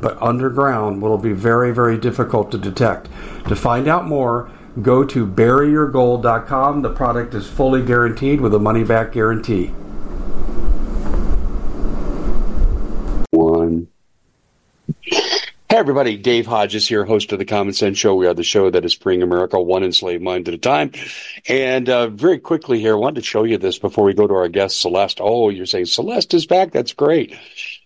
but underground will be very, very difficult to detect. To find out more, go to buryyourgold.com. The product is fully guaranteed with a money back guarantee. One. Hey everybody, Dave Hodges here, host of the Common Sense Show. We are the show that is freeing America one enslaved mind at a time. And uh, very quickly here, I wanted to show you this before we go to our guest, Celeste. Oh, you're saying Celeste is back? That's great.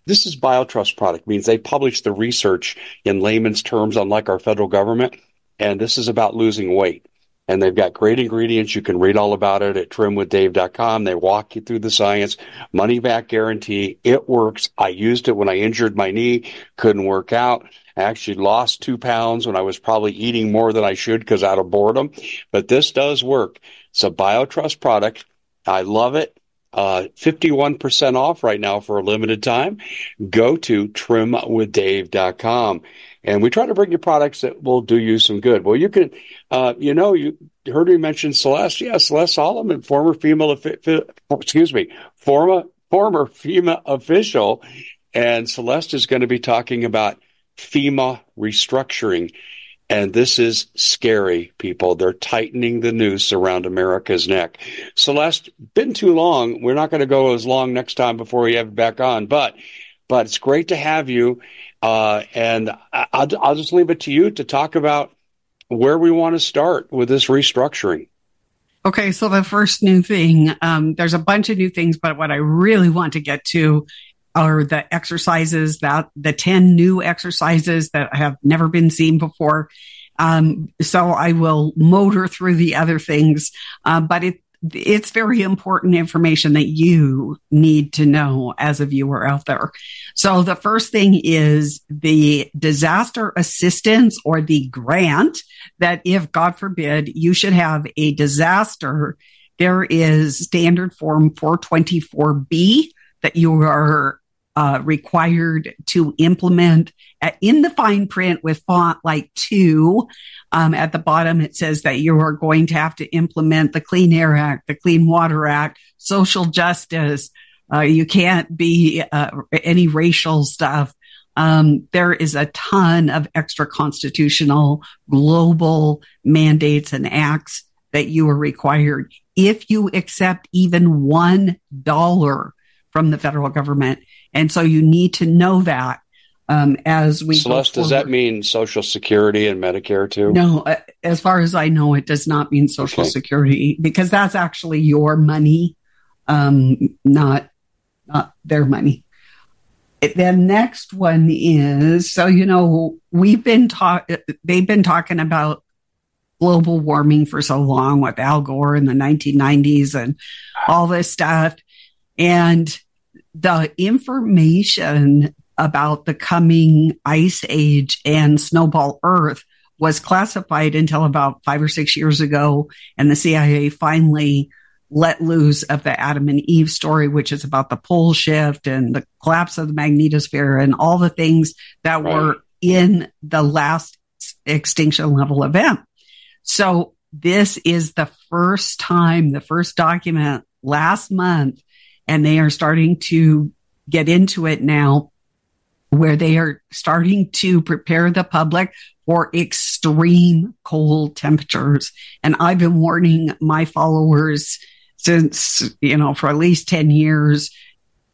This is BioTrust product, means they publish the research in layman's terms, unlike our federal government. And this is about losing weight. And they've got great ingredients. You can read all about it at trimwithdave.com. They walk you through the science, money back guarantee. It works. I used it when I injured my knee, couldn't work out. I actually lost two pounds when I was probably eating more than I should because out of boredom. But this does work. It's a BioTrust product. I love it uh, 51% off right now for a limited time. Go to trimwithdave.com. And we try to bring you products that will do you some good. Well, you can, uh, you know, you heard me mention Celeste. Yeah, Celeste Solomon, former female, excuse me, former, former FEMA official. And Celeste is going to be talking about FEMA restructuring. And this is scary, people. They're tightening the noose around America's neck. Celeste, been too long. We're not going to go as long next time before we have it back on, but, but it's great to have you. Uh, and I'll, I'll just leave it to you to talk about where we want to start with this restructuring. Okay, so the first new thing, um, there's a bunch of new things, but what I really want to get to are the exercises that the 10 new exercises that have never been seen before. Um, so I will motor through the other things, uh, but it, it's very important information that you need to know as a viewer out there. So the first thing is the disaster assistance or the grant that if God forbid you should have a disaster, there is standard form 424B that you are uh, required to implement at, in the fine print with font like two. Um, at the bottom, it says that you are going to have to implement the Clean Air Act, the Clean Water Act, social justice. Uh, you can't be uh, any racial stuff. Um, there is a ton of extra constitutional global mandates and acts that you are required. If you accept even one dollar from the federal government, and so you need to know that um, as we Celeste, does that mean Social Security and Medicare too? No, uh, as far as I know, it does not mean Social okay. Security because that's actually your money, um, not not their money. The next one is so you know we've been talk they've been talking about global warming for so long with Al Gore in the 1990s and all this stuff, and the information about the coming ice age and snowball earth was classified until about five or six years ago. And the CIA finally let loose of the Adam and Eve story, which is about the pole shift and the collapse of the magnetosphere and all the things that right. were in the last extinction level event. So this is the first time, the first document last month and they are starting to get into it now where they are starting to prepare the public for extreme cold temperatures. And I've been warning my followers since, you know, for at least 10 years.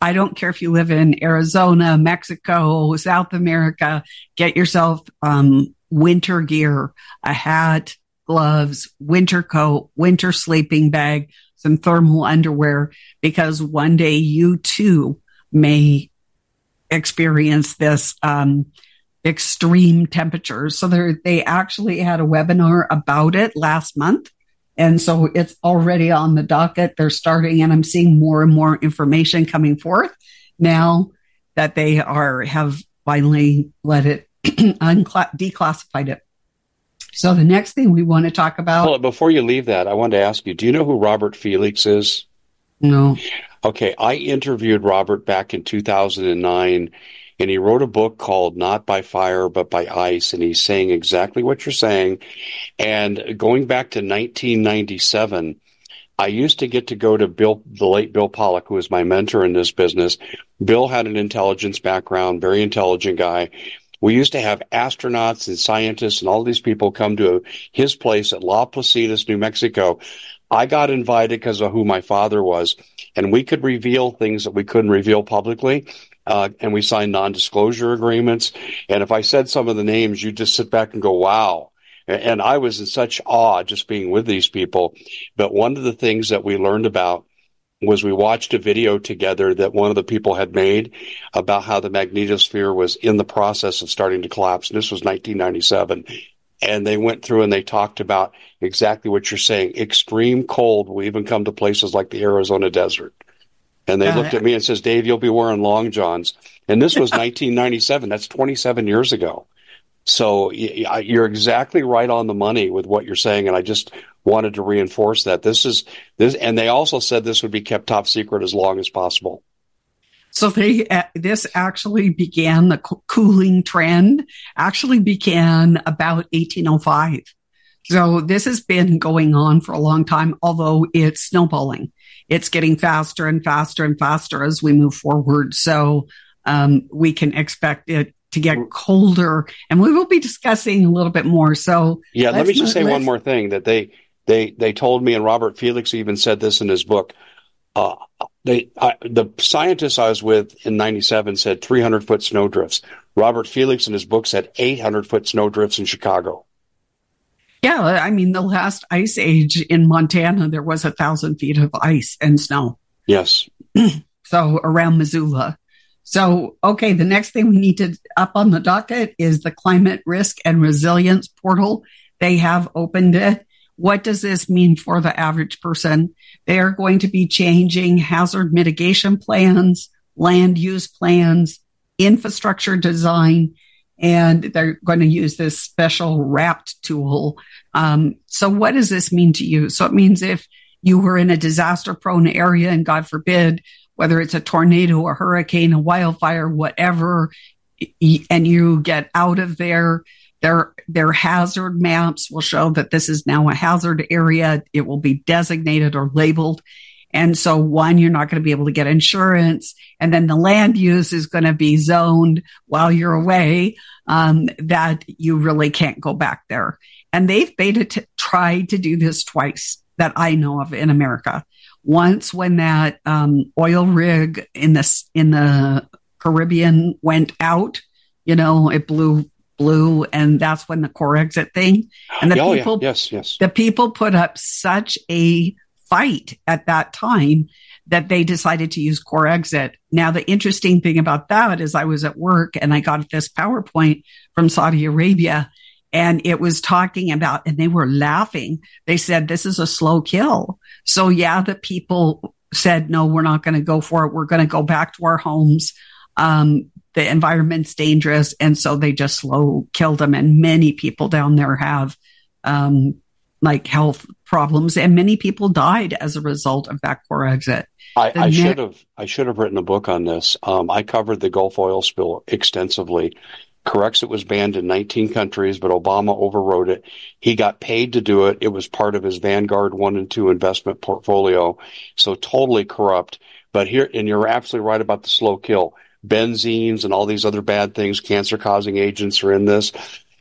I don't care if you live in Arizona, Mexico, South America, get yourself, um, winter gear, a hat, gloves, winter coat, winter sleeping bag, some thermal underwear because one day you too may experience this um, extreme temperatures. So they actually had a webinar about it last month. And so it's already on the docket. They're starting, and I'm seeing more and more information coming forth now that they are have finally let it uncla- declassified it. So the next thing we want to talk about. Well, before you leave that, I wanted to ask you: Do you know who Robert Felix is? No. Okay, I interviewed Robert back in 2009 and he wrote a book called Not by Fire, but by Ice. And he's saying exactly what you're saying. And going back to 1997, I used to get to go to Bill, the late Bill Pollock, who was my mentor in this business. Bill had an intelligence background, very intelligent guy. We used to have astronauts and scientists and all these people come to his place at La Placitas, New Mexico. I got invited because of who my father was, and we could reveal things that we couldn't reveal publicly uh, and we signed non-disclosure agreements. And if I said some of the names, you just sit back and go, "Wow." And I was in such awe just being with these people. But one of the things that we learned about was we watched a video together that one of the people had made about how the magnetosphere was in the process of starting to collapse. This was 1997. And they went through and they talked about exactly what you're saying. Extreme cold will even come to places like the Arizona desert. And they uh, looked at me and says, Dave, you'll be wearing long johns. And this was 1997. That's 27 years ago. So you're exactly right on the money with what you're saying. And I just wanted to reinforce that this is this. And they also said this would be kept top secret as long as possible. So they, uh, this actually began the co- cooling trend actually began about 1805. So this has been going on for a long time, although it's snowballing it's getting faster and faster and faster as we move forward. So um, we can expect it to get colder, and we will be discussing a little bit more. So yeah, let me just say one more thing that they they they told me, and Robert Felix even said this in his book. Uh, they I, the scientists I was with in '97 said 300 foot snowdrifts. Robert Felix in his book said 800 foot snowdrifts in Chicago. Yeah, I mean, the last ice age in Montana, there was a thousand feet of ice and snow. Yes. so around Missoula. So, okay, the next thing we need to up on the docket is the climate risk and resilience portal. They have opened it. What does this mean for the average person? They are going to be changing hazard mitigation plans, land use plans, infrastructure design, and they're going to use this special RAPT tool. Um, so what does this mean to you? So it means if you were in a disaster prone area and God forbid, whether it's a tornado, a hurricane, a wildfire, whatever, and you get out of there, their, their hazard maps will show that this is now a hazard area. It will be designated or labeled. And so one, you're not going to be able to get insurance. And then the land use is going to be zoned while you're away, um, that you really can't go back there. And they've beta t- tried to do this twice that I know of in America. Once when that, um, oil rig in this, in the Caribbean went out, you know, it blew blew and that's when the Corexit thing and the oh, people yeah. yes yes the people put up such a fight at that time that they decided to use Corexit Now, the interesting thing about that is I was at work and I got this PowerPoint from Saudi Arabia and it was talking about, and they were laughing. They said, this is a slow kill. So yeah, the people said, no, we're not going to go for it. We're going to go back to our homes. Um, the environment's dangerous. And so they just slow killed them. And many people down there have, um, like health problems, and many people died as a result of that Corexit. I, I ne- should have I should have written a book on this. Um, I covered the Gulf oil spill extensively. Corexit was banned in 19 countries, but Obama overrode it. He got paid to do it. It was part of his Vanguard one and two investment portfolio. So totally corrupt. But here, and you're absolutely right about the slow kill. Benzenes and all these other bad things, cancer causing agents are in this.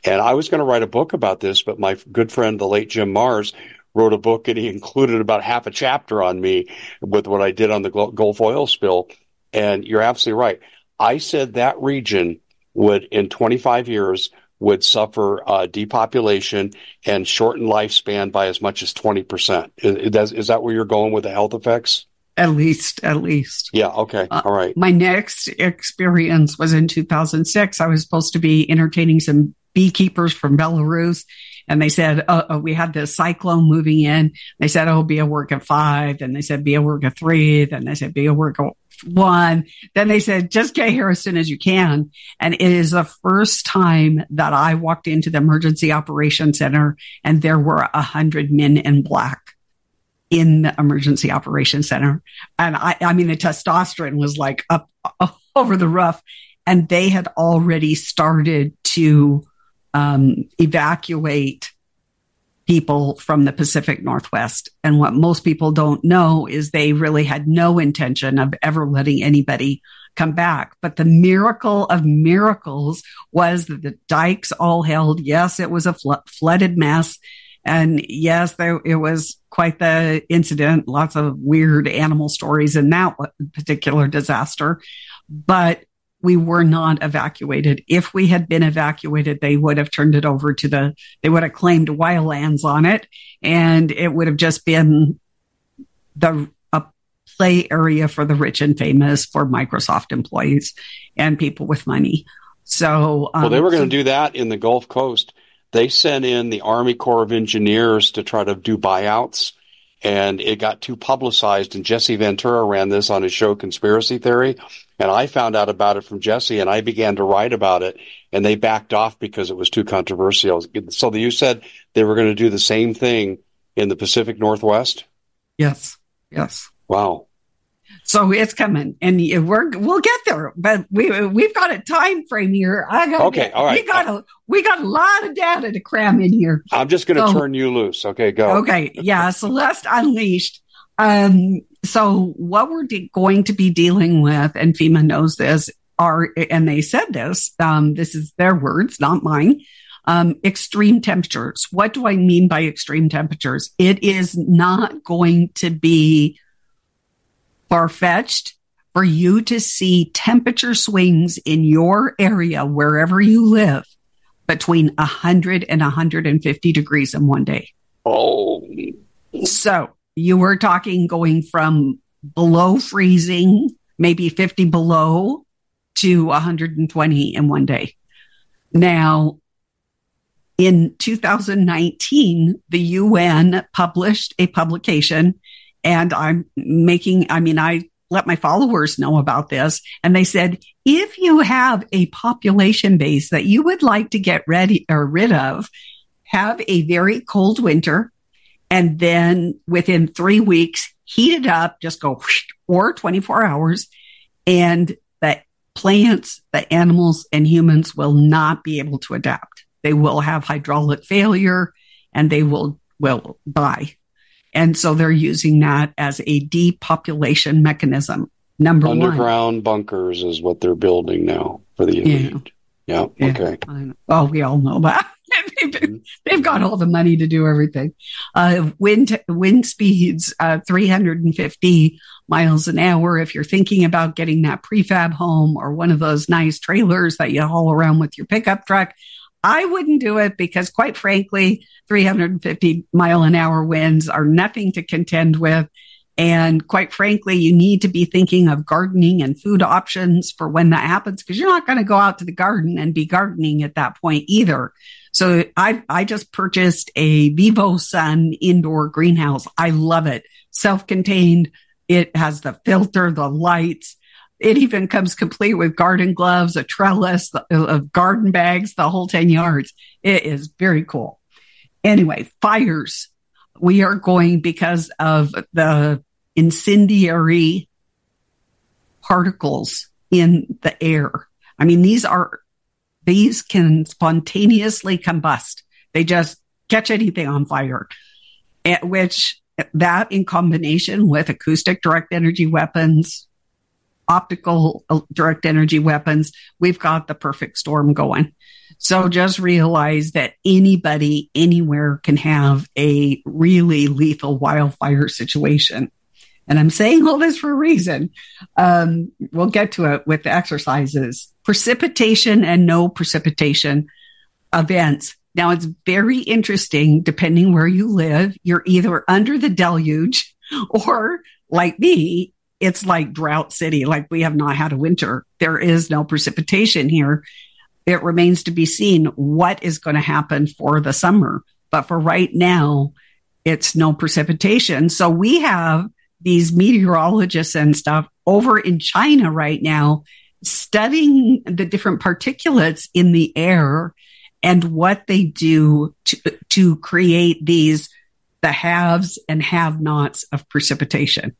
And I was going to write a book about this, but my good friend, the late Jim Marrs, wrote a book and he included about half a chapter on me with what I did on the Gulf oil spill. And you're absolutely right. I said that region would, in 25 years, would suffer uh, depopulation and shorten lifespan by as much as 20%. Is, is that where you're going with the health effects? At least, at least. Yeah. Okay. Uh, All right. My next experience was in 2006. I was supposed to be entertaining some beekeepers from Belarus. And they said, uh, uh, we had this cyclone moving in. They said, oh, be a work at five. Then they said, be a work at three. Then they said, be a work at one. Then they said, just get here as soon as you can. And it is the first time that I walked into the emergency operations center and there were a hundred men in black in the emergency operations center. And I, I mean, the testosterone was like up, over the roof and they had already started to um, evacuate people from the Pacific Northwest. And what most people don't know is they really had no intention of ever letting anybody come back. But the miracle of miracles was that the dikes all held. Yes, it was a fl- flooded mess. And yes, there, it was quite the incident. Lots of weird animal stories in that particular disaster. But we were not evacuated. If we had been evacuated, they would have turned it over to the, they would have claimed wildlands on it and it would have just been the, a play area for the rich and famous for Microsoft employees and people with money. So, um, well, they were going to so, do that in the Gulf Coast. They sent in the Army Corps of Engineers to try to do buyouts and it got too publicized. And Jesse Ventura ran this on his show Conspiracy Theory. And I found out about it from Jesse and I began to write about it and they backed off because it was too controversial. So you said they were going to do the same thing in the Pacific Northwest? Yes. Yes. Wow. So it's coming, and we're we'll get there, but we we've got a time frame here. I got okay, all right. We got a we got a lot of data to cram in here. I'm just going to so, turn you loose. Okay, go. Okay, yeah. Celeste Unleashed. Um, so what we're de- going to be dealing with, and FEMA knows this, are and they said this. Um, this is their words, not mine. Um, extreme temperatures. What do I mean by extreme temperatures? It is not going to be far fetched for you to see temperature swings in your area, wherever you live, between 100 and 150 degrees in one day. Oh. So you were talking going from below freezing, maybe 50 below, to 120 in one day. Now, in 2019, the UN published a publication and I'm making, I mean, I let my followers know about this and they said, if you have a population base that you would like to get ready or rid of, have a very cold winter and then within three weeks, heat it up, just go or 24 hours and the plants, the animals and humans will not be able to adapt. They will have hydraulic failure and they will, will die. And so they're using that as a depopulation mechanism. Number Underground one. Bunkers is what they're building now for the elite. Yeah. yeah. Okay. Well, we all know that. They've, got all the money to do everything. Uh, wind wind speeds uh, 350 miles an hour. If you're thinking about getting that prefab home or one of those nice trailers that you haul around with your pickup truck, I wouldn't do it because, quite frankly, 350 mile an hour winds are nothing to contend with. And quite frankly, you need to be thinking of gardening and food options for when that happens because you're not going to go out to the garden and be gardening at that point either. So I, I just purchased a VIVOSUN indoor greenhouse. I love it. Self-contained. It has the filter, the lights. It even comes complete with garden gloves, a trellis uh, of garden bags, the whole 10 yards. It is very cool. Anyway, fires. We are going because of the incendiary particles in the air. I mean, these are, these can spontaneously combust. They just catch anything on fire, At which that in combination with acoustic direct energy weapons, optical uh, direct energy weapons, we've got the perfect storm going. So just realize that anybody anywhere can have a really lethal wildfire situation. And I'm saying all this for a reason. Um, we'll get to it with the exercises. Precipitation and no precipitation events. Now it's very interesting depending where you live. You're either under the deluge or like me, it's like drought city, like we have not had a winter. There is no precipitation here. It remains to be seen what is going to happen for the summer. But for right now, it's no precipitation. So we have these meteorologists and stuff over in China right now studying the different particulates in the air and what they do to, to create these the haves and have nots of precipitation.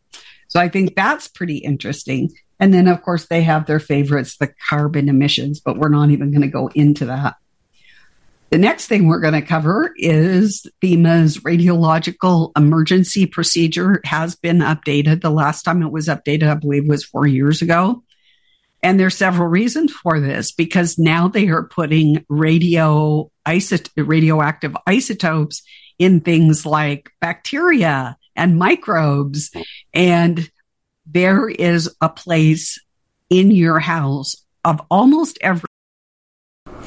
So I think that's pretty interesting. And then, of course, they have their favorites, the carbon emissions, but we're not even going to go into that. The next thing we're going to cover is FEMA's radiological emergency procedure has been updated. The last time it was updated, I believe, was four years ago. And there's several reasons for this because now they are putting radio isot- radioactive isotopes in things like bacteria and microbes. And there is a place in your house of almost every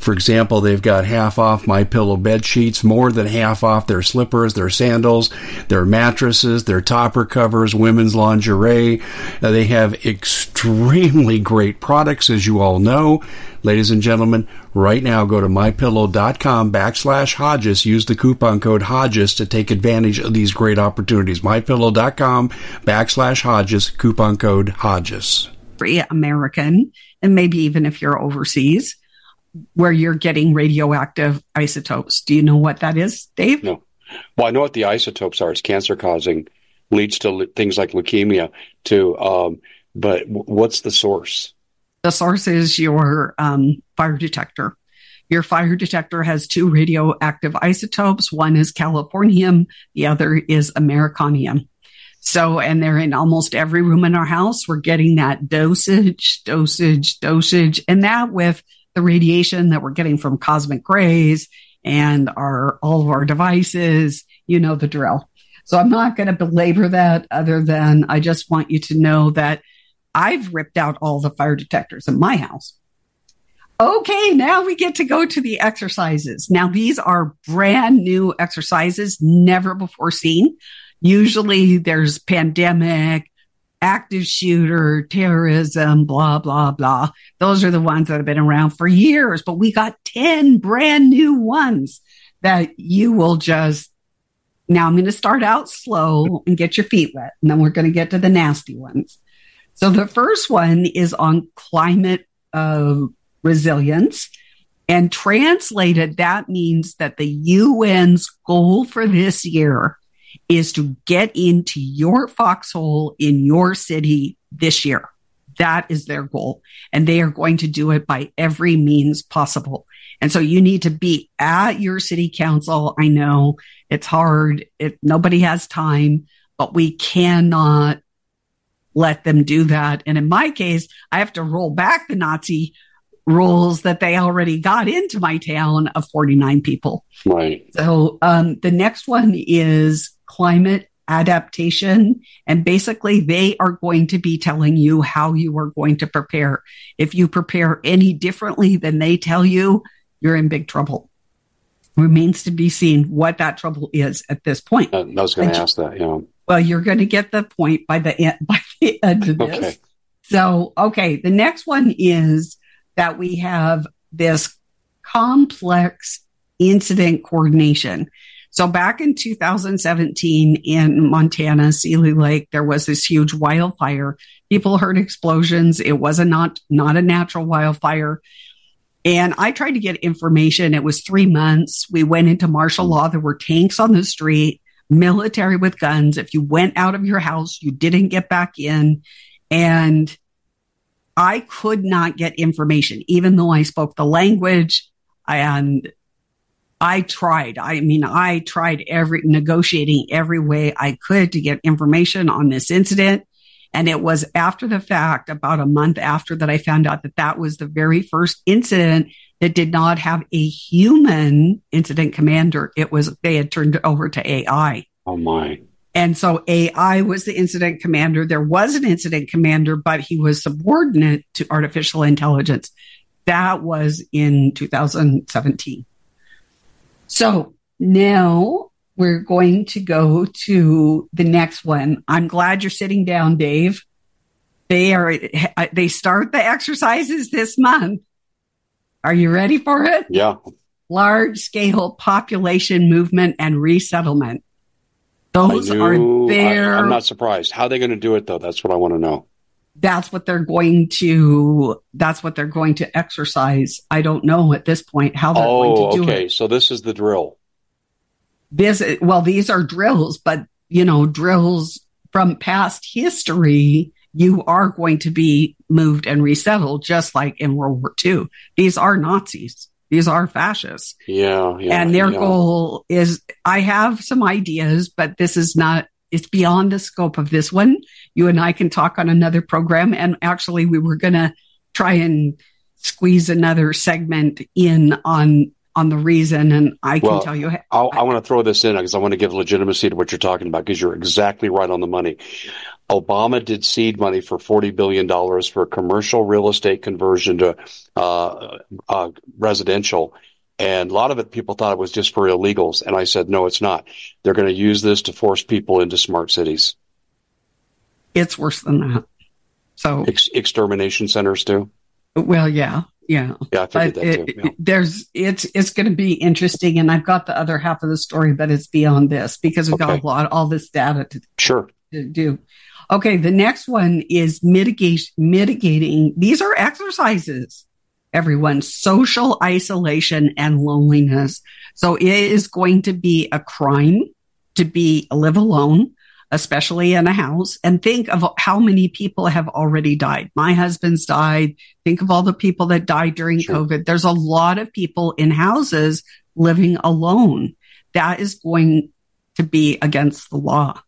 For example, they've got half off My Pillow bed sheets, more than half off their slippers, their sandals, their mattresses, their topper covers, women's lingerie. Uh, they have extremely great products, as you all know. Ladies and gentlemen, right now go to mypillow.com backslash Hodges. Use the coupon code Hodges to take advantage of these great opportunities. Mypillow.com backslash Hodges, coupon code Hodges. American, and maybe even if you're overseas, where you're getting radioactive isotopes. Do you know what that is, Dave? No. Well, I know what the isotopes are. It's cancer causing, leads to things like leukemia, too. Um, but what's the source? The source is your um, fire detector. Your fire detector has two radioactive isotopes. One is californium, the other is americanium. So, and they're in almost every room in our house. We're getting that dosage, dosage, dosage, and that with the radiation that we're getting from cosmic rays and our all of our devices, you know the drill. So I'm not going to belabor that other than I just want you to know that I've ripped out all the fire detectors in my house. Okay, now we get to go to the exercises. Now, these are brand new exercises, never before seen. Usually there's pandemic, active shooter, terrorism, blah, blah, blah. Those are the ones that have been around for years, but we got 10 brand new ones that you will just now I'm going to start out slow and get your feet wet, and then we're going to get to the nasty ones. So the first one is on climate uh, resilience. And translated, that means that the UN's goal for this year is to get into your foxhole in your city this year. That is their goal. And they are going to do it by every means possible. And so you need to be at your city council. I know it's hard. It, nobody has time, but we cannot let them do that. And in my case, I have to roll back the Nazi rules that they already got into my town of 49 people. Right. So um, the next one is climate adaptation. And basically, they are going to be telling you how you are going to prepare. If you prepare any differently than they tell you, you're in big trouble. Remains to be seen what that trouble is at this point. Uh, I was going to ask that. Yeah. Well, you're going to get the point by the end, by the end of this. Okay. So, okay, the next one is that we have this complex incident coordination. So back in 2017 in Montana, Seeley Lake, there was this huge wildfire. People heard explosions. It was a not, not a natural wildfire. And I tried to get information. It was three months. We went into martial law. There were tanks on the street, military with guns. If you went out of your house, you didn't get back in. And I could not get information, even though I spoke the language and I tried. I mean, I tried every negotiating every way I could to get information on this incident. And it was after the fact, about a month after that, I found out that that was the very first incident that did not have a human incident commander. It was, they had turned it over to AI. Oh my. And so AI was the incident commander. There was an incident commander, but he was subordinate to artificial intelligence. That was in 2017. So now we're going to go to the next one. I'm glad you're sitting down, Dave. They are, they start the exercises this month. Are you ready for it? Yeah. Large scale population movement and resettlement. Those knew, are there. I'm not surprised. How are they going to do it though? That's what I want to know. That's what they're going to. That's what they're going to exercise. I don't know at this point how they're oh, going to oh, do okay. it. Okay, so this is the drill this well these are drills but you know drills from past history you are going to be moved and resettled just like in world war ii these are nazis these are fascists yeah, yeah and their yeah. goal is i have some ideas but this is not it's beyond the scope of this one you and i can talk on another program and actually we were going to try and squeeze another segment in on on the reason, and I can well, tell you. I, I want to throw this in because I want to give legitimacy to what you're talking about because you're exactly right on the money. Obama did seed money for $40 billion for commercial real estate conversion to uh, uh, residential. And a lot of it, people thought it was just for illegals. And I said, no, it's not. They're going to use this to force people into smart cities. It's worse than that. So Ex- extermination centers too. Well, yeah, yeah. Yeah, I figured that it, too. Yeah. There's it's it's going to be interesting, and I've got the other half of the story, but it's beyond this because we've okay. got a lot all this data to sure to do. Okay, the next one is mitigation mitigating. These are exercises. Everyone, social isolation and loneliness. So it is going to be a crime to be live alone especially in a house, and think of how many people have already died. My husband's died. Think of all the people that died during sure. COVID. There's a lot of people in houses living alone. That is going to be against the law.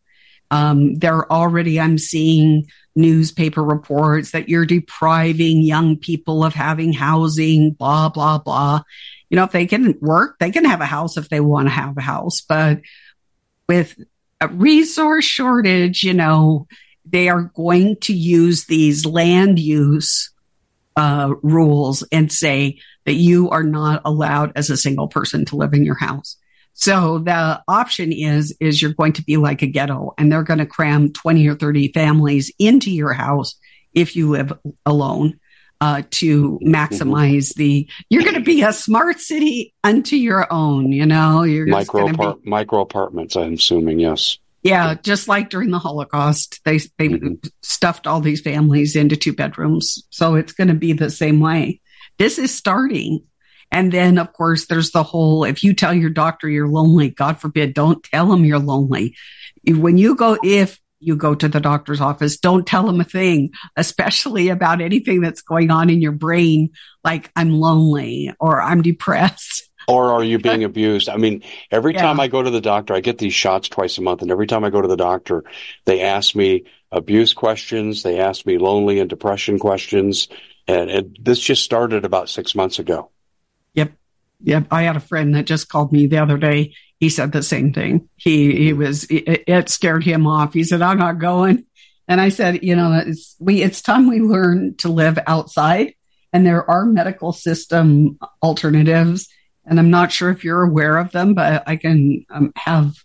Um, there already, I'm seeing newspaper reports that you're depriving young people of having housing, blah, blah, blah. You know, if they can work, they can have a house if they want to have a house. But with a resource shortage, you know, they are going to use these land use uh, rules and say that you are not allowed as a single person to live in your house. So the option is, is you're going to be like a ghetto and they're going to cram 20 or 30 families into your house if you live alone. Uh, to maximize the, you're going to be a smart city unto your own. You know, you're micro apart- be, micro apartments. I'm assuming, yes. Yeah, just like during the Holocaust, they they mm-hmm. stuffed all these families into two bedrooms. So it's going to be the same way. This is starting. And then, of course, there's the whole if you tell your doctor you're lonely, God forbid, don't tell them you're lonely. When you go, if you go to the doctor's office, don't tell them a thing, especially about anything that's going on in your brain, like I'm lonely or I'm depressed or are you being abused? I mean, every yeah. time I go to the doctor, I get these shots twice a month, and every time I go to the doctor, they ask me abuse questions, they ask me lonely and depression questions, and, and this just started about six months ago. Yep, yep. I had a friend that just called me the other day. He said the same thing. He he was it, it scared him off. He said, "I'm not going." And I said, "You know, it's we it's time we learn to live outside." And there are medical system alternatives and I'm not sure if you're aware of them, but I can um, have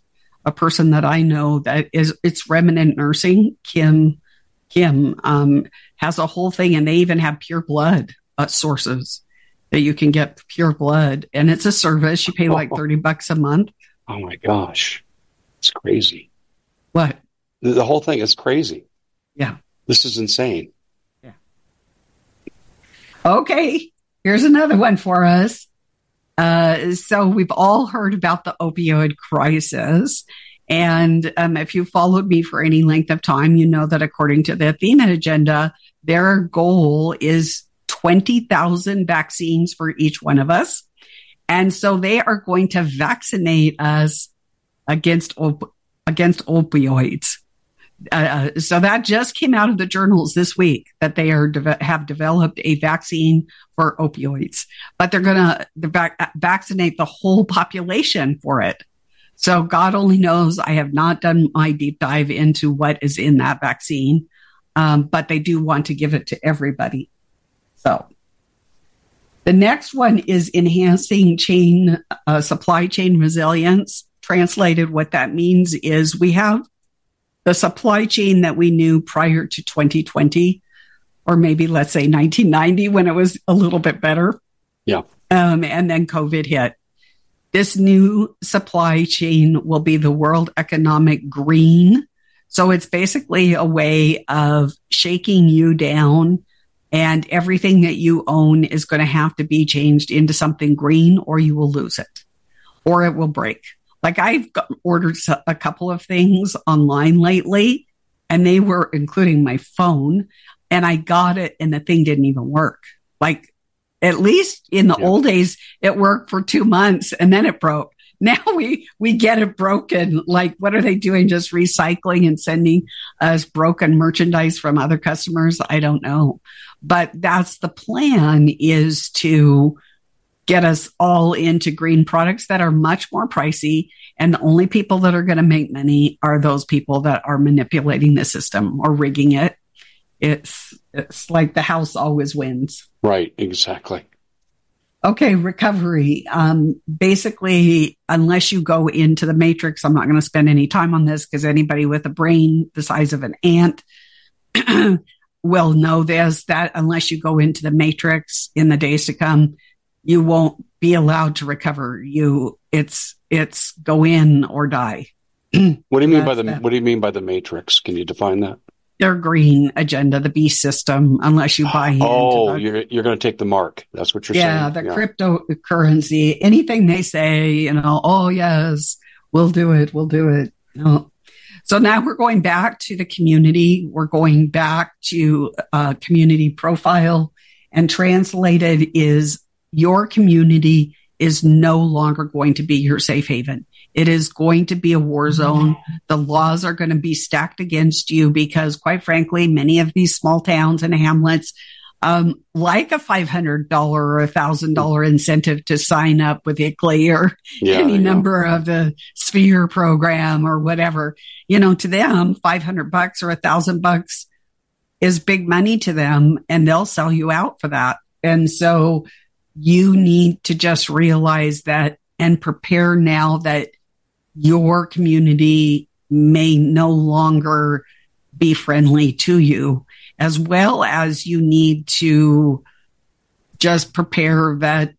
a person that I know that is it's remnant nursing. Kim Kim um, has a whole thing, and they even have pure blood uh, sources that you can get pure blood, and it's a service. You pay like thirty bucks a month. Oh my gosh, it's crazy. What? The, the whole thing is crazy. Yeah, this is insane. Yeah. Okay, here's another one for us. Uh, so we've all heard about the opioid crisis. And um, if you followed me for any length of time, you know that according to the Athena agenda, their goal is 20,000 vaccines for each one of us. And so they are going to vaccinate us against, op- against opioids. Uh, so that just came out of the journals this week that they are de- have developed a vaccine for opioids, but they're going to vac- vaccinate the whole population for it. So God only knows. I have not done my deep dive into what is in that vaccine, um, but they do want to give it to everybody. So the next one is enhancing chain uh, supply chain resilience. Translated, what that means is we have the supply chain that we knew prior to 2020, or maybe let's say 1990 when it was a little bit better. Yeah. Um, and then COVID hit. This new supply chain will be the World Economic Green. So it's basically a way of shaking you down and everything that you own is going to have to be changed into something green or you will lose it or it will break. Like I've ordered a couple of things online lately and they were including my phone and I got it and the thing didn't even work. Like at least in the yeah. old days, it worked for two months and then it broke. Now we, we get it broken. Like what are they doing? Just recycling and sending us broken merchandise from other customers? I don't know, but that's the plan is to get us all into green products that are much more pricey. And the only people that are going to make money are those people that are manipulating the system or rigging it. It's, it's like the house always wins. Right. Exactly. Okay. Recovery. Um, basically, unless you go into the matrix, I'm not going to spend any time on this because anybody with a brain the size of an ant will know this, that unless you go into the matrix in the days to come, you won't be allowed to recover. You, it's, it's go in or die. what do you mean by the, the, what do you mean by the matrix? Can you define that? Their green agenda, the beast system, unless you buy into Oh, the, you're, you're going to take the mark. That's what you're yeah, saying. The yeah, the cryptocurrency, anything they say, you know, oh yes, we'll do it. We'll do it. No. So now we're going back to the community. We're going back to a uh, community profile and translated is your community is no longer going to be your safe haven. It is going to be a war zone. The laws are going to be stacked against you because quite frankly, many of these small towns and hamlets, um, like a $500 or a $1,000 incentive to sign up with ICLEI or yeah, any number of the sphere program or whatever, you know, to them, 500 bucks or a thousand bucks is big money to them and they'll sell you out for that. And so you need to just realize that and prepare now that your community may no longer be friendly to you, as well as you need to just prepare that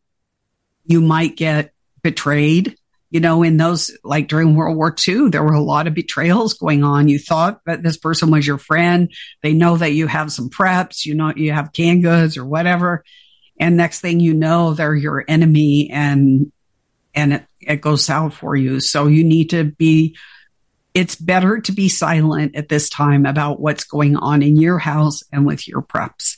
you might get betrayed. You know, in those, like during World War II, there were a lot of betrayals going on. You thought that this person was your friend. They know that you have some preps, you know, you have canned goods or whatever. And next thing you know, they're your enemy and, and it, goes south for you. So you need to be it's better to be silent at this time about what's going on in your house and with your preps.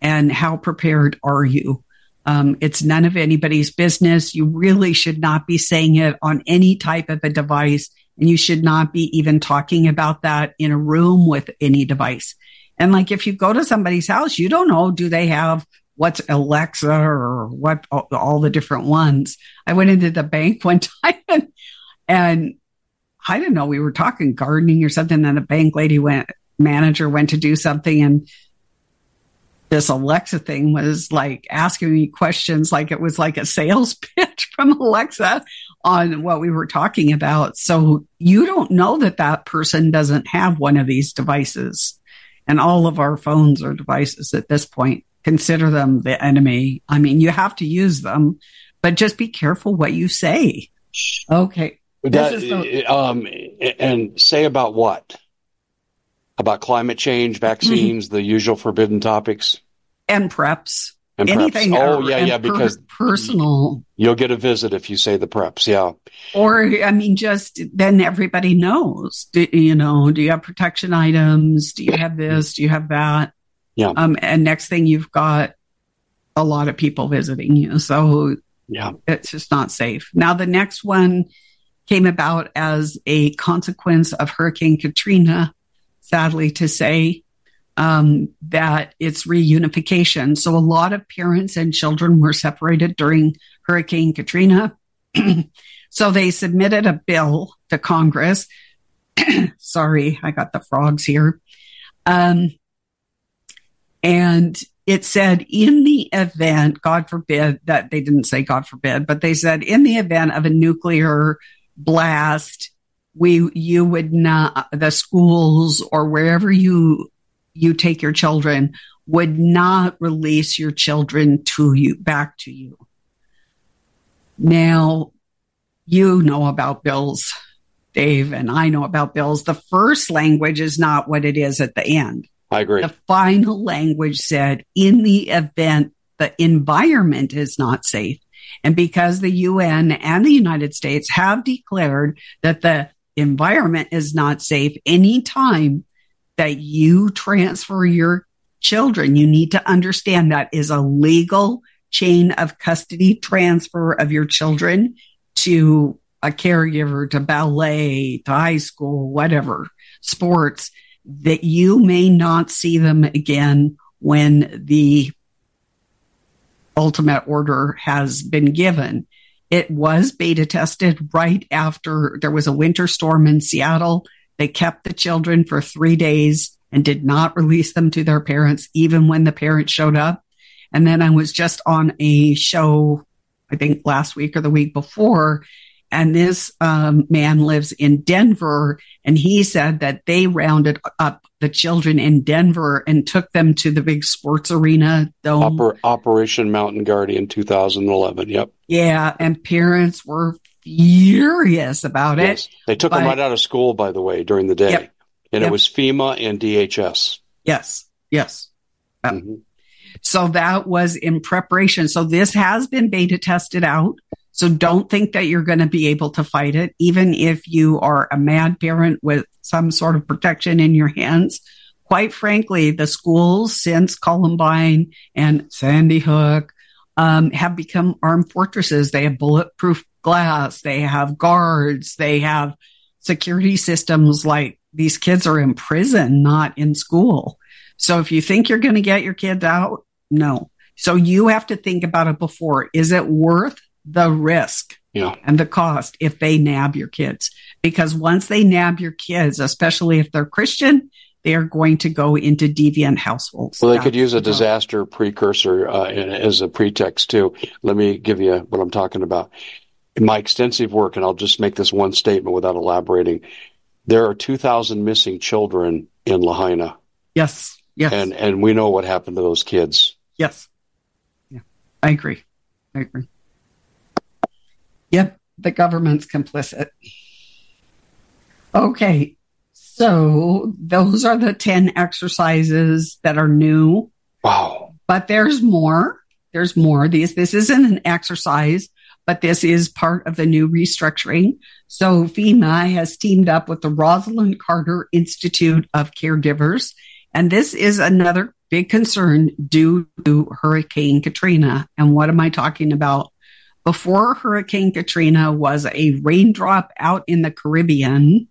And how prepared are you? Um, it's none of anybody's business. You really should not be saying it on any type of a device. And you should not be even talking about that in a room with any device. And like if you go to somebody's house you don't know do they have what's alexa or what all, the different ones i went into the bank one time and, and I didn't know we were talking gardening or something. And the bank lady went, manager went to do something and this Alexa thing was like asking me questions like it was like a sales pitch from Alexa on what we were talking about. So you don't know that that person doesn't have one of these devices. And all of our phones are devices at this point. Consider them the enemy. I mean, you have to use them, but just be careful what you say. Okay. That, the- um, and say about what? About climate change, vaccines, mm-hmm. the usual forbidden topics, and preps. And Anything. Preps. Oh, yeah, yeah. Because personal. You'll get a visit if you say the preps. Yeah. Or I mean, just then everybody knows. Do, you know, do you have protection items? Do you have this? Do you have that? Yeah. Um, and next thing you've got a lot of people visiting you, so yeah, it's just not safe. Now the next one came about as a consequence of Hurricane Katrina, sadly to say, um, that it's reunification. So a lot of parents and children were separated during Hurricane Katrina. so they submitted a bill to Congress. Sorry, I got the frogs here. Um, and it said in the event, God forbid that they didn't say God forbid, but they said in the event of a nuclear blast we you would not the schools or wherever you you take your children would not release your children to you back to you. Now you know about bills dave and i know about bills. The first language is not what it is at the end i agree. The final language said in the event the environment is not safe and because the UN and the United States have declared that the environment is not safe anytime that you transfer your children, you need to understand that is a legal chain of custody transfer of your children to a caregiver, to ballet, to high school, whatever, sports, that you may not see them again when the ultimate order has been given. It was beta tested right after there was a winter storm in Seattle. They kept the children for three days and did not release them to their parents, even when the parents showed up. And then I was just on a show, I think last week or the week before, and this um, man lives in Denver, and he said that they rounded up the children in Denver and took them to the big sports arena dome. Oper- Operation Mountain Guardian 2011. Yep. Yeah, and parents were furious about yes. it. They took but, them right out of school, by the way, during the day, yep, and yep. it was FEMA and DHS. Yes. Yes. Mm-hmm. So that was in preparation. So this has been beta tested out. So don't think that you're going to be able to fight it, even if you are a mad parent with some sort of protection in your hands. Quite frankly, the schools since Columbine and Sandy Hook um, have become armed fortresses. They have bulletproof glass. They have guards. They have security systems like these kids are in prison, not in school. So if you think you're going to get your kids out, no. So you have to think about it before. Is it worth the risk yeah. and the cost if they nab your kids. Because once they nab your kids, especially if they're Christian, they are going to go into deviant households. Well, they could use a disaster precursor uh, as a pretext too. Let me give you what I'm talking about. In my extensive work, and I'll just make this one statement without elaborating. There are 2,000 missing children in Lahaina. Yes. Yes. And and we know what happened to those kids. Yes. Yeah. I agree. I agree. Yep. The government's complicit. Okay. So those are the 10 exercises that are new. Wow. But there's more. There's more. These this isn't an exercise, but this is part of the new restructuring. So FEMA has teamed up with the Rosalynn Carter Institute of Caregivers. And this is another big concern due to Hurricane Katrina. And what am I talking about? Before Hurricane Katrina was a raindrop out in the Caribbean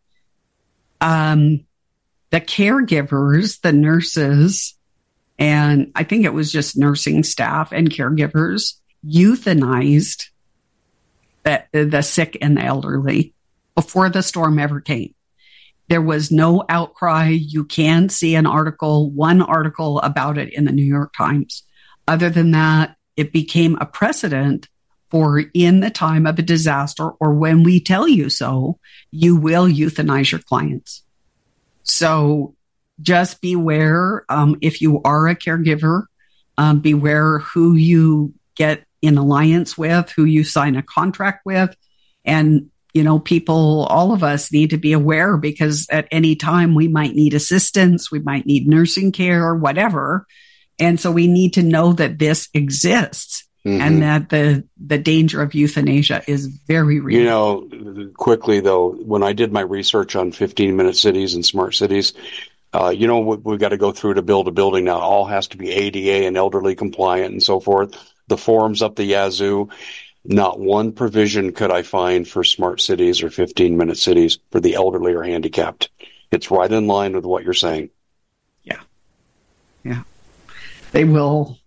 um, the caregivers, the nurses, and I think it was just nursing staff and caregivers euthanized the, the sick and the elderly before the storm ever came. There was no outcry. You can see an article, one article about it in the New York Times. Other than that, it became a precedent for in the time of a disaster or when we tell you so, you will euthanize your clients. So just beware um, if you are a caregiver, um, beware who you get in alliance with, who you sign a contract with. And, you know, people, all of us need to be aware because at any time we might need assistance, we might need nursing care whatever. And so we need to know that this exists Mm-hmm. and that the the danger of euthanasia is very real. You know, quickly though, when I did my research on 15 minute cities and smart cities, uh, you know what we've got to go through to build a building now. All has to be ADA and elderly compliant and so forth. The forms up the yazoo. Not one provision could I find for smart cities or 15 minute cities for the elderly or handicapped. It's right in line with what you're saying. Yeah. Yeah. They will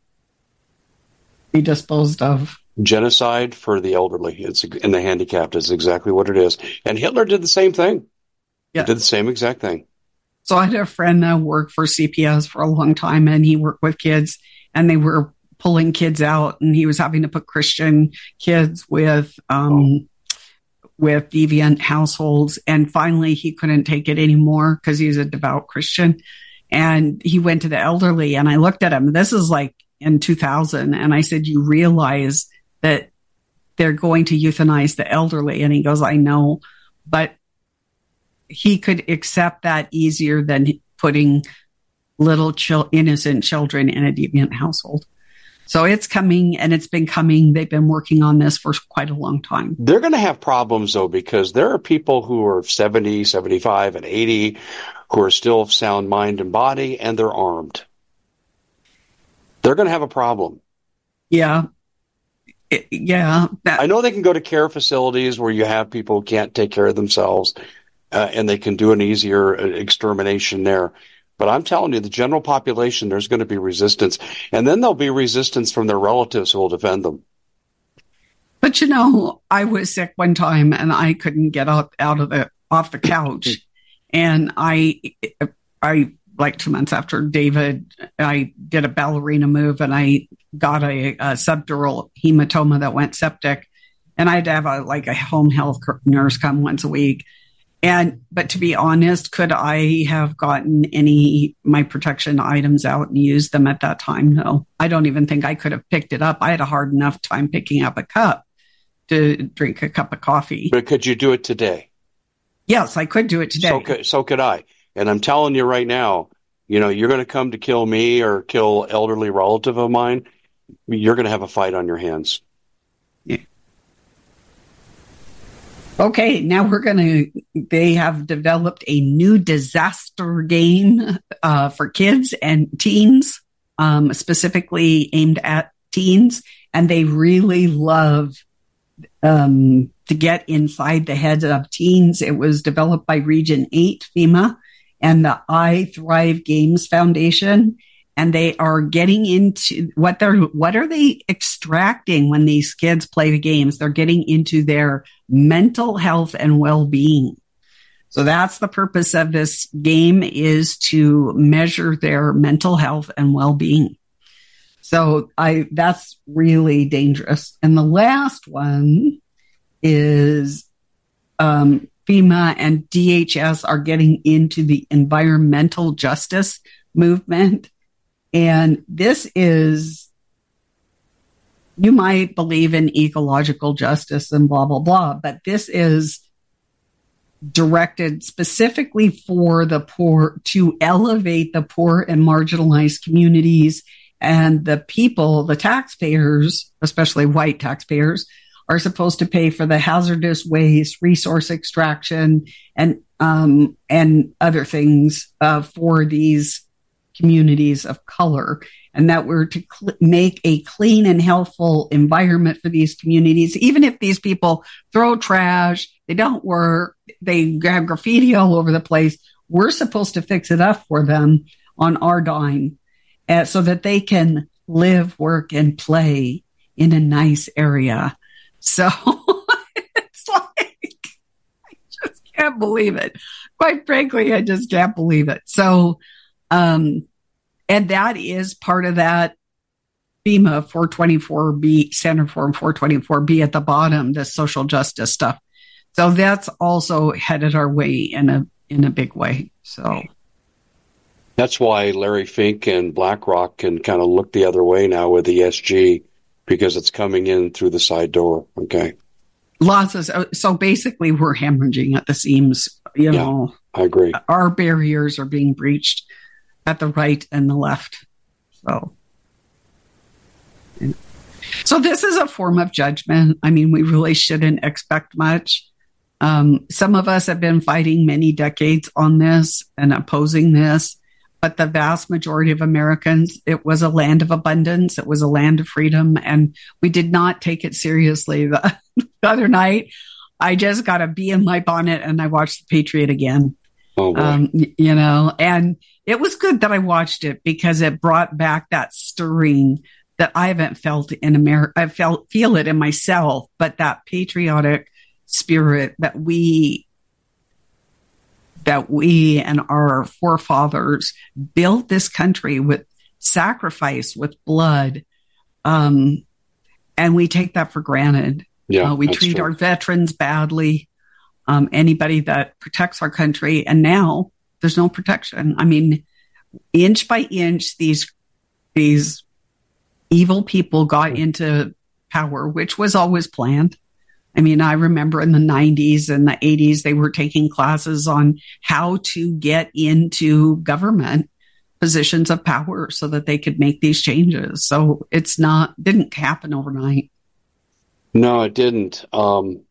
be disposed of. Genocide for the elderly it's and the handicapped is exactly what it is. And Hitler did the same thing. Yeah. Did the same exact thing. So I had a friend that worked for CPS for a long time and he worked with kids and they were pulling kids out and he was having to put Christian kids with um, oh. with deviant households and finally he couldn't take it anymore because he's a devout Christian and he went to the elderly and I looked at him this is like in 2000. And I said, You realize that they're going to euthanize the elderly. And he goes, I know, but he could accept that easier than putting little innocent children in a deviant household. So it's coming and it's been coming. They've been working on this for quite a long time. They're going to have problems though, because there are people who are 70, 75, and 80 who are still of sound mind and body and they're armed they're going to have a problem. Yeah. It, yeah. That- I know they can go to care facilities where you have people who can't take care of themselves uh, and they can do an easier uh, extermination there. But I'm telling you, the general population, there's going to be resistance. And then there'll be resistance from their relatives who will defend them. But you know, I was sick one time and I couldn't get up out of the off the couch. and I I like two months after David, I did a ballerina move and I got a, a subdural hematoma that went septic. And I had to have a like a home health nurse come once a week. And but to be honest, could I have gotten any my protection items out and used them at that time? No. I don't even think I could have picked it up. I had a hard enough time picking up a cup to drink a cup of coffee. But could you do it today? Yes, I could do it today. So could, so could I. And I'm telling you right now, you know, you're going to come to kill me or kill elderly relative of mine. You're going to have a fight on your hands. Yeah. Okay, now we're going to. They have developed a new disaster game uh, for kids and teens, um, specifically aimed at teens, and they really love um, to get inside the heads of teens. It was developed by Region 8 FEMA and the iThrive Games Foundation. And they are getting into what they're, what are they extracting when these kids play the games? They're getting into their mental health and well being. So that's the purpose of this game is to measure their mental health and well-being. So I that's really dangerous. And the last one is um, FEMA and DHS are getting into the environmental justice movement. And this is, you might believe in ecological justice and blah, blah, blah, but this is directed specifically for the poor to elevate the poor and marginalized communities and the people, the taxpayers, especially white taxpayers, are supposed to pay for the hazardous waste, resource extraction, and um, and other things uh, for these communities of color, and that we're to cl- make a clean and healthful environment for these communities, even if these people throw trash, they don't work, they have graffiti all over the place. We're supposed to fix it up for them on our dime, uh, so that they can live, work, and play in a nice area so it's like, I just can't believe it. Quite frankly, I just can't believe it. So, um, and that is part of that FEMA 424B, Standard Form 424B at the bottom, the social justice stuff. So that's also headed our way in a in a big way. So that's why Larry Fink and BlackRock can kind of look the other way now with the ESG because it's coming in through the side door. Okay. Lots of so basically we're hemorrhaging at the seams. You yeah, know, I agree. Our barriers are being breached at the right and the left. So, so this is a form of judgment. I mean, we really shouldn't expect much. Um, some of us have been fighting many decades on this and opposing this but the vast majority of Americans, it was a land of abundance. It was a land of freedom. And we did not take it seriously. The, the other night, I just got a bee in my bonnet and I watched The Patriot again. Oh, um, you know, and it was good that I watched it because it brought back that stirring that I haven't felt in America. I felt, feel it in myself, but that patriotic spirit that we that we and our forefathers built this country with sacrifice, with blood. Um, and we take that for granted. Yeah, uh, we treat true. our veterans badly, um, anybody that protects our country. And now there's no protection. I mean, inch by inch, these, these evil people got into power, which was always planned. I mean, I remember in the 90s and the 80s, they were taking classes on how to get into government positions of power so that they could make these changes. So it's not, didn't happen overnight. No, it didn't. Um,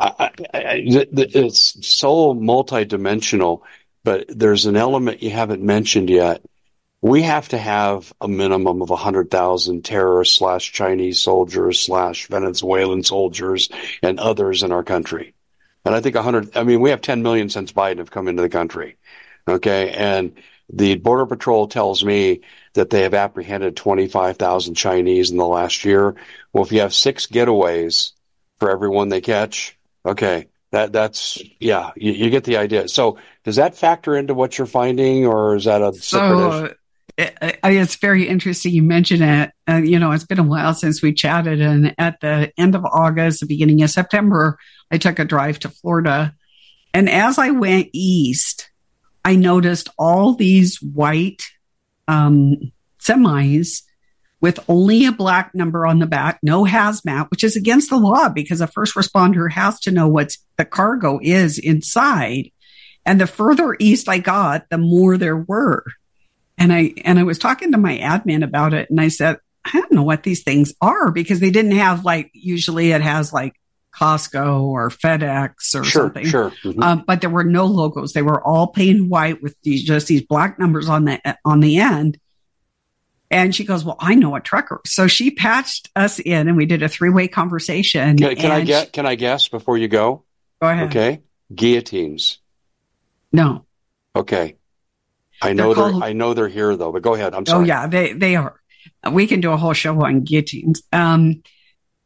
I, I, I, it's so multidimensional, but there's an element you haven't mentioned yet we have to have a minimum of 100,000 terrorist slash Chinese soldiers slash Venezuelan soldiers and others in our country. And I think 100, I mean, we have 10 million since Biden have come into the country. Okay. And the Border Patrol tells me that they have apprehended 25,000 Chinese in the last year. Well, if you have six getaways for everyone they catch, okay, that that's yeah, you, you, get the idea. So does that factor into what you're finding, or is that a separate so, it, it's very interesting you mentioned it. Uh, you know, it's been a while since we chatted, and at the end of August, the beginning of September, I took a drive to Florida, and as I went east, I noticed all these white um, semis with only a black number on the back, no hazmat, which is against the law because a first responder has to know what the cargo is inside. And the further east I got, the more there were. And I, and I was talking to my admin about it and I said, I don't know what these things are because they didn't have like, usually it has like Costco or FedEx or sure, something. Sure. Mm-hmm. Um, but there were no logos. They were all painted white with these, just these black numbers on the, on the end. And she goes, well, I know a trucker. So she patched us in and we did a three way conversation. Can, can I get, can I guess before you go? Go ahead. Okay. Guillotines. No. Okay. I know they're, called, I know they're here though, but go ahead. I'm oh, sorry. Oh yeah, they they are. We can do a whole show on guillotines. Um,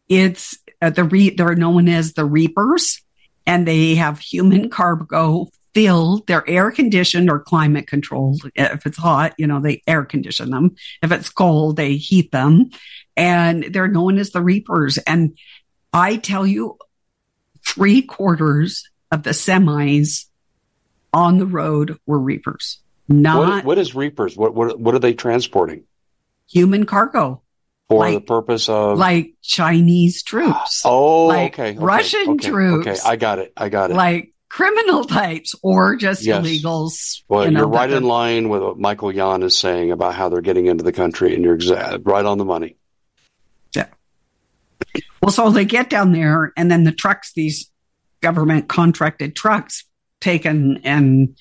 it's uh, the re- they're known as the reapers, and they have human cargo filled. They're air conditioned or climate controlled. If it's hot, you know, they air condition them. If it's cold, they heat them. And they're known as the Reapers. And I tell you, three quarters of the semis on the road were Reapers. Not what, what is Reapers? What, what what are they transporting? Human cargo for like, the purpose of like Chinese troops. Oh, like okay, okay, Russian okay, troops. Okay, I got it. I got it. Like criminal types or just yes. illegals. Well, you are right in line with what Michael Yon is saying about how they're getting into the country, and you're exa- right on the money. Yeah. Well, so they get down there, and then the trucks, these government contracted trucks, taken and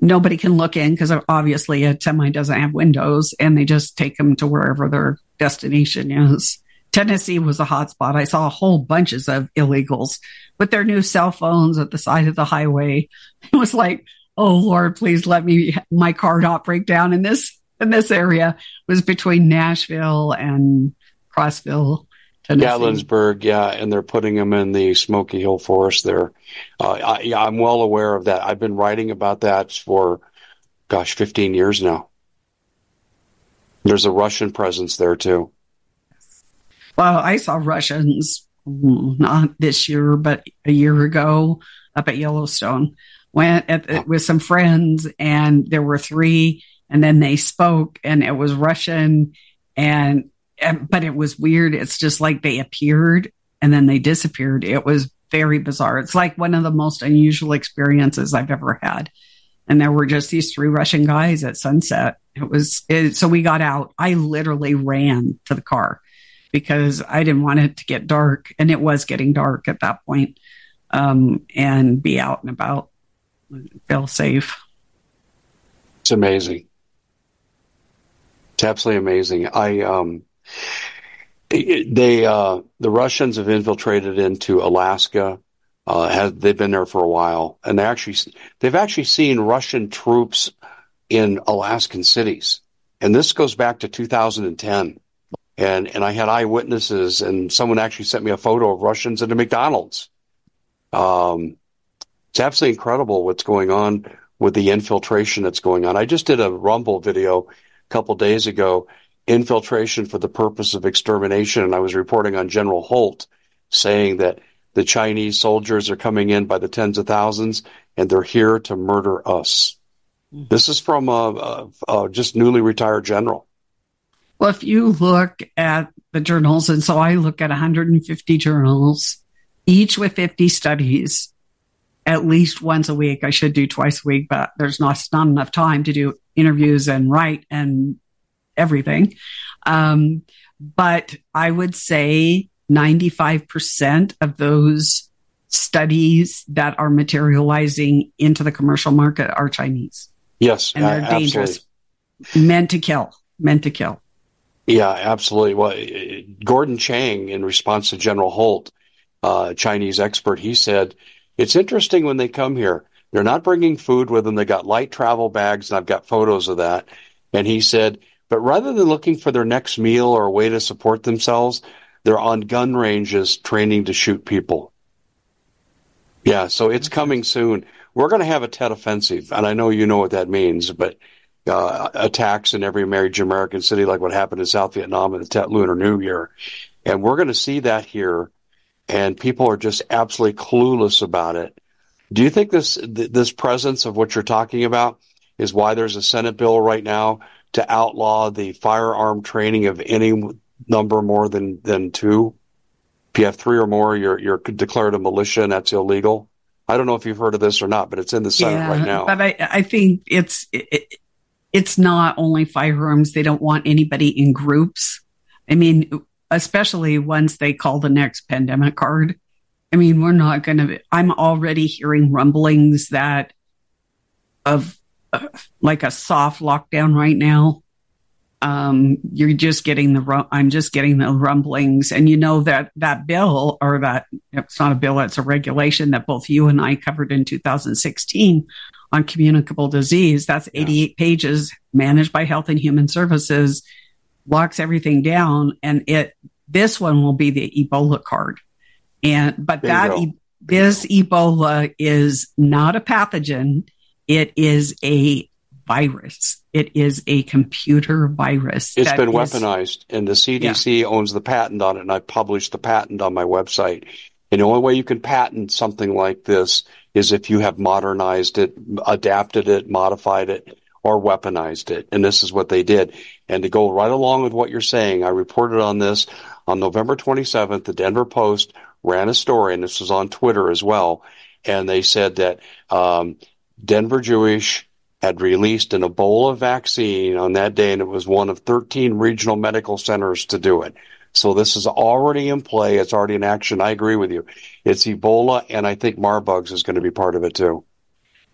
nobody can look in because obviously a semi doesn't have windows and they just take them to wherever their destination is. Tennessee was a hotspot. I saw a whole bunches of illegals with their new cell phones at the side of the highway. It was like, oh Lord, please let me my car not break down in this in this area. It was between Nashville and Crossville. Tennessee. Gatlinburg, yeah, and they're putting them in the Smoky Hill Forest there. Uh, I, yeah, I'm well aware of that. I've been writing about that for, gosh, 15 years now. There's a Russian presence there too. Well, I saw Russians not this year, but a year ago up at Yellowstone. Went at, with some friends, and there were three, and then they spoke, and it was Russian, and but it was weird. It's just like they appeared and then they disappeared. It was very bizarre. It's like one of the most unusual experiences I've ever had. And there were just these three Russian guys at sunset. It was it, so we got out. I literally ran to the car because I didn't want it to get dark, and it was getting dark at that point. Um, and be out and about, feel safe. It's amazing. It's absolutely amazing. I um, they uh, the Russians have infiltrated into Alaska. Uh, they've been there for a while, and they actually they've actually seen Russian troops in Alaskan cities, and this goes back to 2010. And and I had eyewitnesses, and someone actually sent me a photo of Russians at a McDonald's. Um, it's absolutely incredible what's going on with the infiltration that's going on. I just did a Rumble video a couple days ago, infiltration for the purpose of extermination. And I was reporting on General Holt saying that the Chinese soldiers are coming in by the tens of thousands and they're here to murder us. Mm-hmm. This is from a, a, a just newly retired general. Well, if you look at the journals, and so I look at 150 journals, each with 50 studies, at least once a week. I should do twice a week, but there's not, not enough time to do interviews and write and everything. Um, but I would say 95% of those studies that are materializing into the commercial market are Chinese. Yes. And they're dangerous. Meant to kill. Meant to kill. Yeah, absolutely. Well, Gordon Chang, in response to General Holt, uh, Chinese expert, he said, it's interesting when they come here. They're not bringing food with them. They got light travel bags, and I've got photos of that. And he said, but rather than looking for their next meal or a way to support themselves, they're on gun ranges training to shoot people. Yeah, so it's coming soon. We're going to have a Tet offensive, and I know you know what that means, but uh, attacks in every major American city, like what happened in South Vietnam in the Tet Lunar New Year. And we're going to see that here, and people are just absolutely clueless about it. Do you think this this presence of what you're talking about is why there's a Senate bill right now to outlaw the firearm training of any number more than than two. If you have three or more, you're you're declared a militia, and that's illegal. I don't know if you've heard of this or not, but it's in the Senate yeah, right now. But I, I think it's it, it's not only firearms. They don't want anybody in groups. I mean, especially once they call the next pandemic card. I mean, we're not going to. I'm already hearing rumblings that of like a soft lockdown right now. Um, you're just getting the I'm just getting the rumblings, and you know that that bill or that it's not a bill, it's a regulation that both you and I covered in 2016 on communicable disease. That's 88 pages, managed by Health and Human Services, locks everything down, and it this one will be the Ebola card, and but that e- this Ebola is not a pathogen. It is a virus. It is a computer virus. It's been is, weaponized, and the CDC yeah. owns the patent on it, and I published the patent on my website. And the only way you can patent something like this is if you have modernized it, adapted it, modified it, or weaponized it. And this is what they did. And to go right along with what you're saying, I reported on this on November 27th. The Denver Post ran a story, and this was on Twitter as well. And they said that um, Denver Jewish had released an Ebola vaccine on that day, and it was one of 13 regional medical centers to do it. So this is already in play. It's already in action. I agree with you. It's Ebola, and I think Marburg's is going to be part of it too.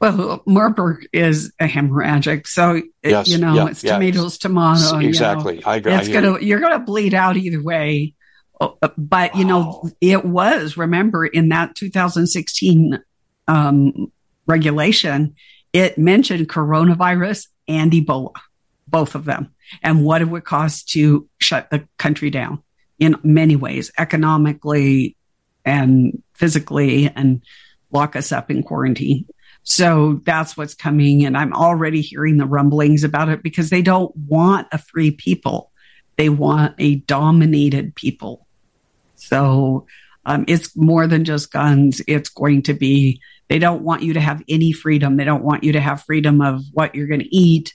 Well, Marburg is a hemorrhagic, so it, yes, you know yeah, it's yeah. tomatoes, tomato. Exactly, you know, I agree. It's gonna you're gonna bleed out either way. Oh, uh, but you know it was remember in that 2016 um, regulation it mentioned coronavirus and Ebola, both of them, and what it would cost to shut the country down in many ways, economically and physically, and lock us up in quarantine. So that's what's coming. And I'm already hearing the rumblings about it because they don't want a free people. They want a dominated people. So um, it's more than just guns. It's going to be they don't want you to have any freedom. They don't want you to have freedom of what you're going to eat,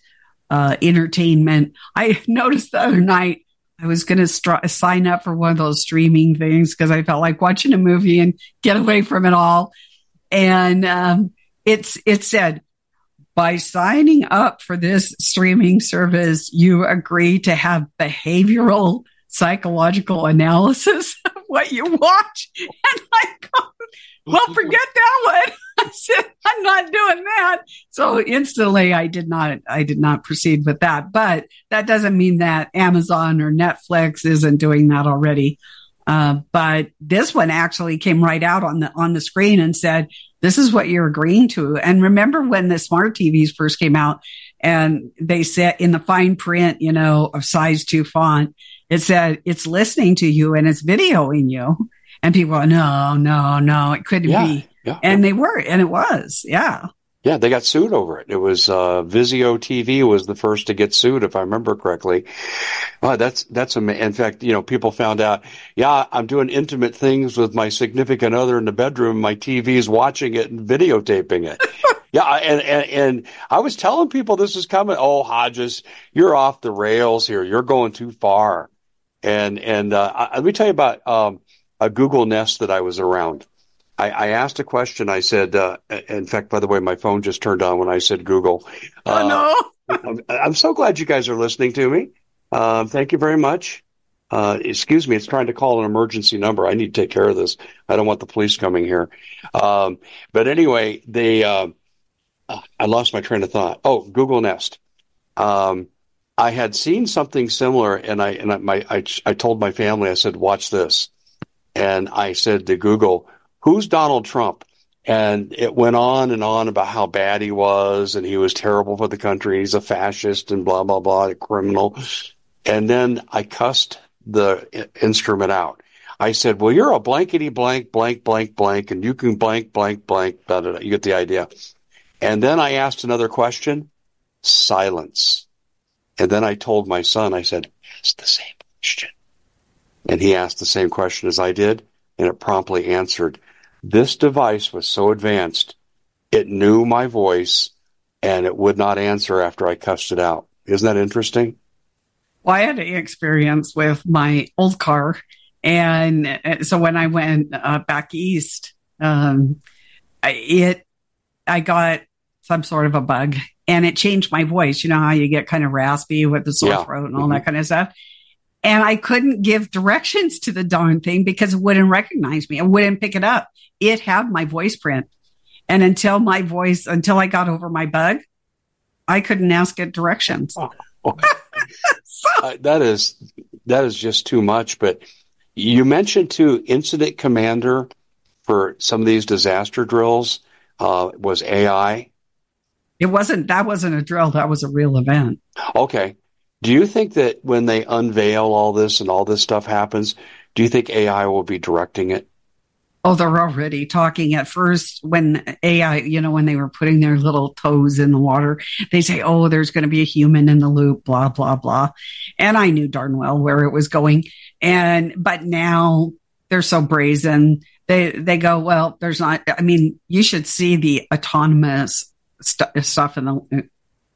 uh, entertainment. I noticed the other night I was going to str- sign up for one of those streaming things because I felt like watching a movie and get away from it all. And um, it's it said by signing up for this streaming service, you agree to have behavioral psychological analysis of what you watch. And I go, well, forget that one. I said, I'm not doing that. So instantly I did not, I did not proceed with that. But that doesn't mean that Amazon or Netflix isn't doing that already. Uh, but this one actually came right out on the, on the screen and said, this is what you're agreeing to. And remember when the smart TVs first came out and they said in the fine print, you know, of size two font, it said it's listening to you and it's videoing you. And people go, no, no, no, it couldn't yeah, be. Yeah, and yeah. they were, and it was, yeah. Yeah, they got sued over it. It was uh, Vizio TV was the first to get sued, if I remember correctly. Oh, that's that's amazing. In fact, you know, people found out. Yeah, I'm doing intimate things with my significant other in the bedroom. My TV is watching it and videotaping it. yeah, and, and and I was telling people this is coming. Oh, Hodges, you're off the rails here. You're going too far. And and uh, let me tell you about um, a Google Nest that I was around. I, I asked a question. I said, uh, in fact, by the way, my phone just turned on when I said Google. Oh, no. I'm, I'm, so glad you guys are listening to me. Uh, thank you very much. Uh, excuse me, it's trying to call an emergency number. I need to take care of this. I don't want the police coming here. Um, but anyway, they, uh, I lost my train of thought. Oh, Google Nest. Um, I had seen something similar, and I and I, my I, I told my family. I said, "Watch this," and I said to Google, "Who's Donald Trump?" And it went on and on about how bad he was, and he was terrible for the country. He's a fascist and blah blah blah, a criminal. And then I cussed the instrument out. I said, "Well, you're a blankety blank blank blank blank, and you can blank blank blank." You get the idea. And then I asked another question. Silence. And then I told my son, I said, ask the same question. And he asked the same question as I did, and it promptly answered. This device was so advanced, it knew my voice and it would not answer after I cussed it out. Isn't that interesting? Well, I had an experience with my old car. And uh, so when I went uh, back east, um, it, I got some sort of a bug and it changed my voice. You know how you get kind of raspy with the sore yeah. throat and all mm-hmm. that kind of stuff. And I couldn't give directions to the darn thing because it wouldn't recognize me. It wouldn't pick it up. It had my voice print. And until my voice, until I got over my bug, I couldn't ask it directions. Oh, so. uh, that is, that is just too much. But you mentioned too, incident commander for some of these disaster drills uh, was AI. It wasn't, that wasn't a drill. That was a real event. Okay. Do you think that when they unveil all this and all this stuff happens, do you think AI will be directing it? Oh, they're already talking at first when AI, you know, when they were putting their little toes in the water, they say, oh, there's going to be a human in the loop, blah, blah, blah. And I knew darn well where it was going. And, but now they're so brazen. They, they go, well, there's not, I mean, you should see the autonomous st- stuff in the,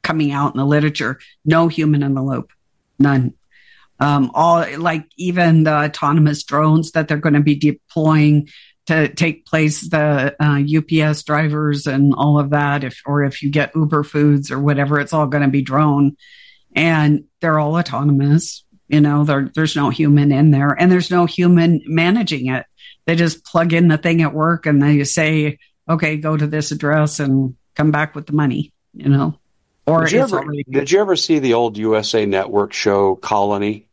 coming out in the literature. No human in the loop. None. Um, all like even the autonomous drones that they're going to be deploying to take place the uh, UPS drivers and all of that if or if you get Uber foods or whatever it's all going to be drone and they're all autonomous you know there's no human in there and there's no human managing it they just plug in the thing at work and they say okay go to this address and come back with the money you know or did you, ever, did you ever see the old USA Network show Colony?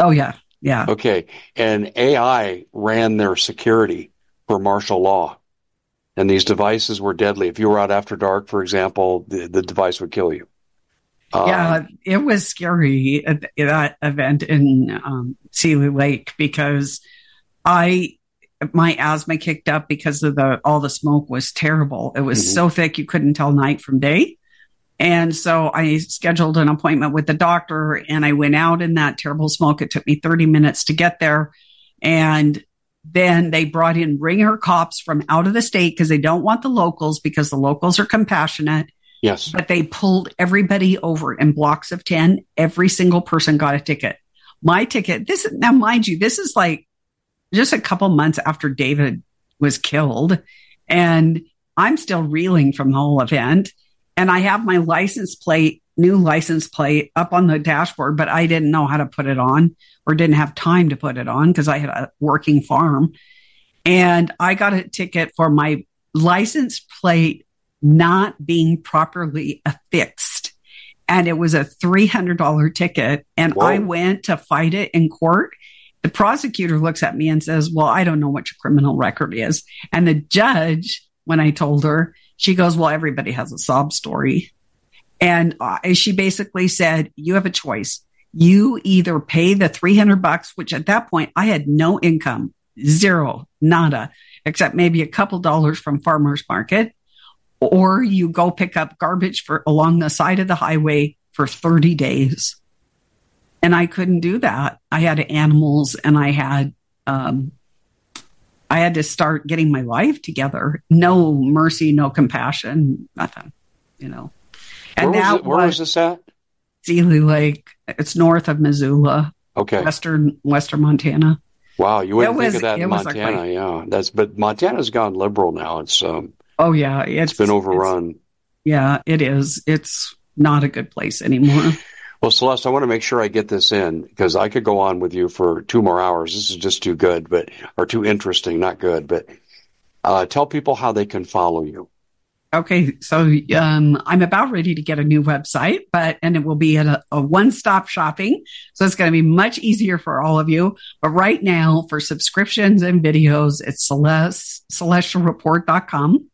Oh yeah, yeah. Okay, and AI ran their security for martial law, and these devices were deadly. If you were out after dark, for example, the, the device would kill you. yeah, um, it was scary that event in um, Seeley Lake because I my asthma kicked up because of the all the smoke was terrible. It was mm-hmm. so thick you couldn't tell night from day. And so I scheduled an appointment with the doctor and I went out in that terrible smoke. It took me 30 minutes to get there. And then they brought in ringer cops from out of the state because they don't want the locals because the locals are compassionate. Yes. But they pulled everybody over in blocks of 10. Every single person got a ticket. My ticket, this is now, mind you, this is like just a couple months after David was killed. And I'm still reeling from the whole event and I have my license plate, new license plate up on the dashboard, but I didn't know how to put it on or didn't have time to put it on because I had a working farm. And I got a ticket for my license plate not being properly affixed. And it was a $300 ticket. And Whoa. I went to fight it in court. The prosecutor looks at me and says, Well, I don't know what your criminal record is. And the judge, when I told her, she goes, Well, everybody has a sob story. And uh, she basically said, You have a choice. You either pay the 300 bucks, which at that point I had no income, zero, nada, except maybe a couple dollars from farmer's market, or you go pick up garbage for along the side of the highway for 30 days. And I couldn't do that. I had animals and I had um, I had to start getting my life together. No mercy, no compassion, nothing, you know. And where, was, it, where was, this at? Seeley Lake. It's north of Missoula. Okay. Western Western Montana. Wow, you wouldn't was, think of that in Montana, yeah. That's but Montana's gone liberal now. It's um Oh yeah, it's, it's been overrun. It's, yeah, it is. It's not a good place anymore. Well, Celeste, I want to make sure I get this in because I could go on with you for two more hours. This is just too good, but or too interesting, not good. But uh, tell people how they can follow you. Okay, so um, I'm about ready to get a new website, but and it will be a, a one-stop shopping, so it's going to be much easier for all of you. But right now, for subscriptions and videos, it's celeste celestialreport.com.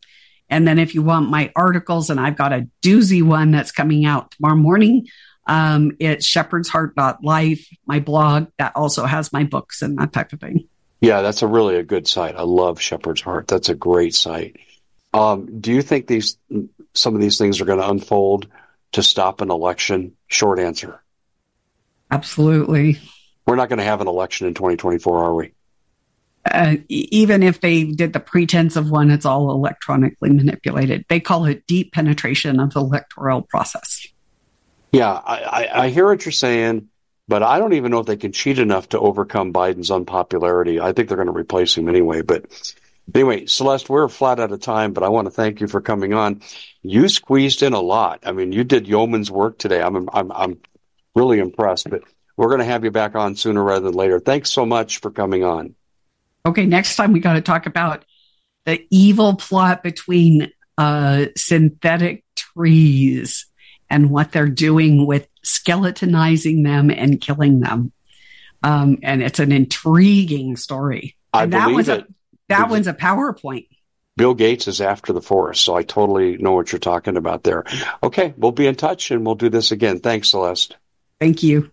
And then if you want my articles, and I've got a doozy one that's coming out tomorrow morning um, it's shepherdsheart.life, my blog that also has my books and that type of thing. Yeah, that's a really a good site. I love Shepherd's Heart. That's a great site. Um, do you think these some of these things are going to unfold to stop an election? Short answer. Absolutely. We're not going to have an election in 2024, are we? Uh, even if they did the pretense of one, it's all electronically manipulated. They call it deep penetration of the electoral process. Yeah, I, I, hear what you're saying, but I don't even know if they can cheat enough to overcome Biden's unpopularity. I think they're going to replace him anyway. But anyway, Celeste, we're flat out of time, but I want to thank you for coming on. You squeezed in a lot. I mean, you did yeoman's work today. I'm I'm I'm really impressed. But we're going to have you back on sooner rather than later. Thanks so much for coming on. Okay, next time we got to talk about the evil plot between uh, synthetic trees and what they're doing with skeletonizing them and killing them. Um, and it's an intriguing story. I and that believe was it. A, that one's a PowerPoint. Bill Gates is after the forest, so I totally know what you're talking about there. Okay, we'll be in touch and we'll do this again. Thanks, Celeste. Thank you.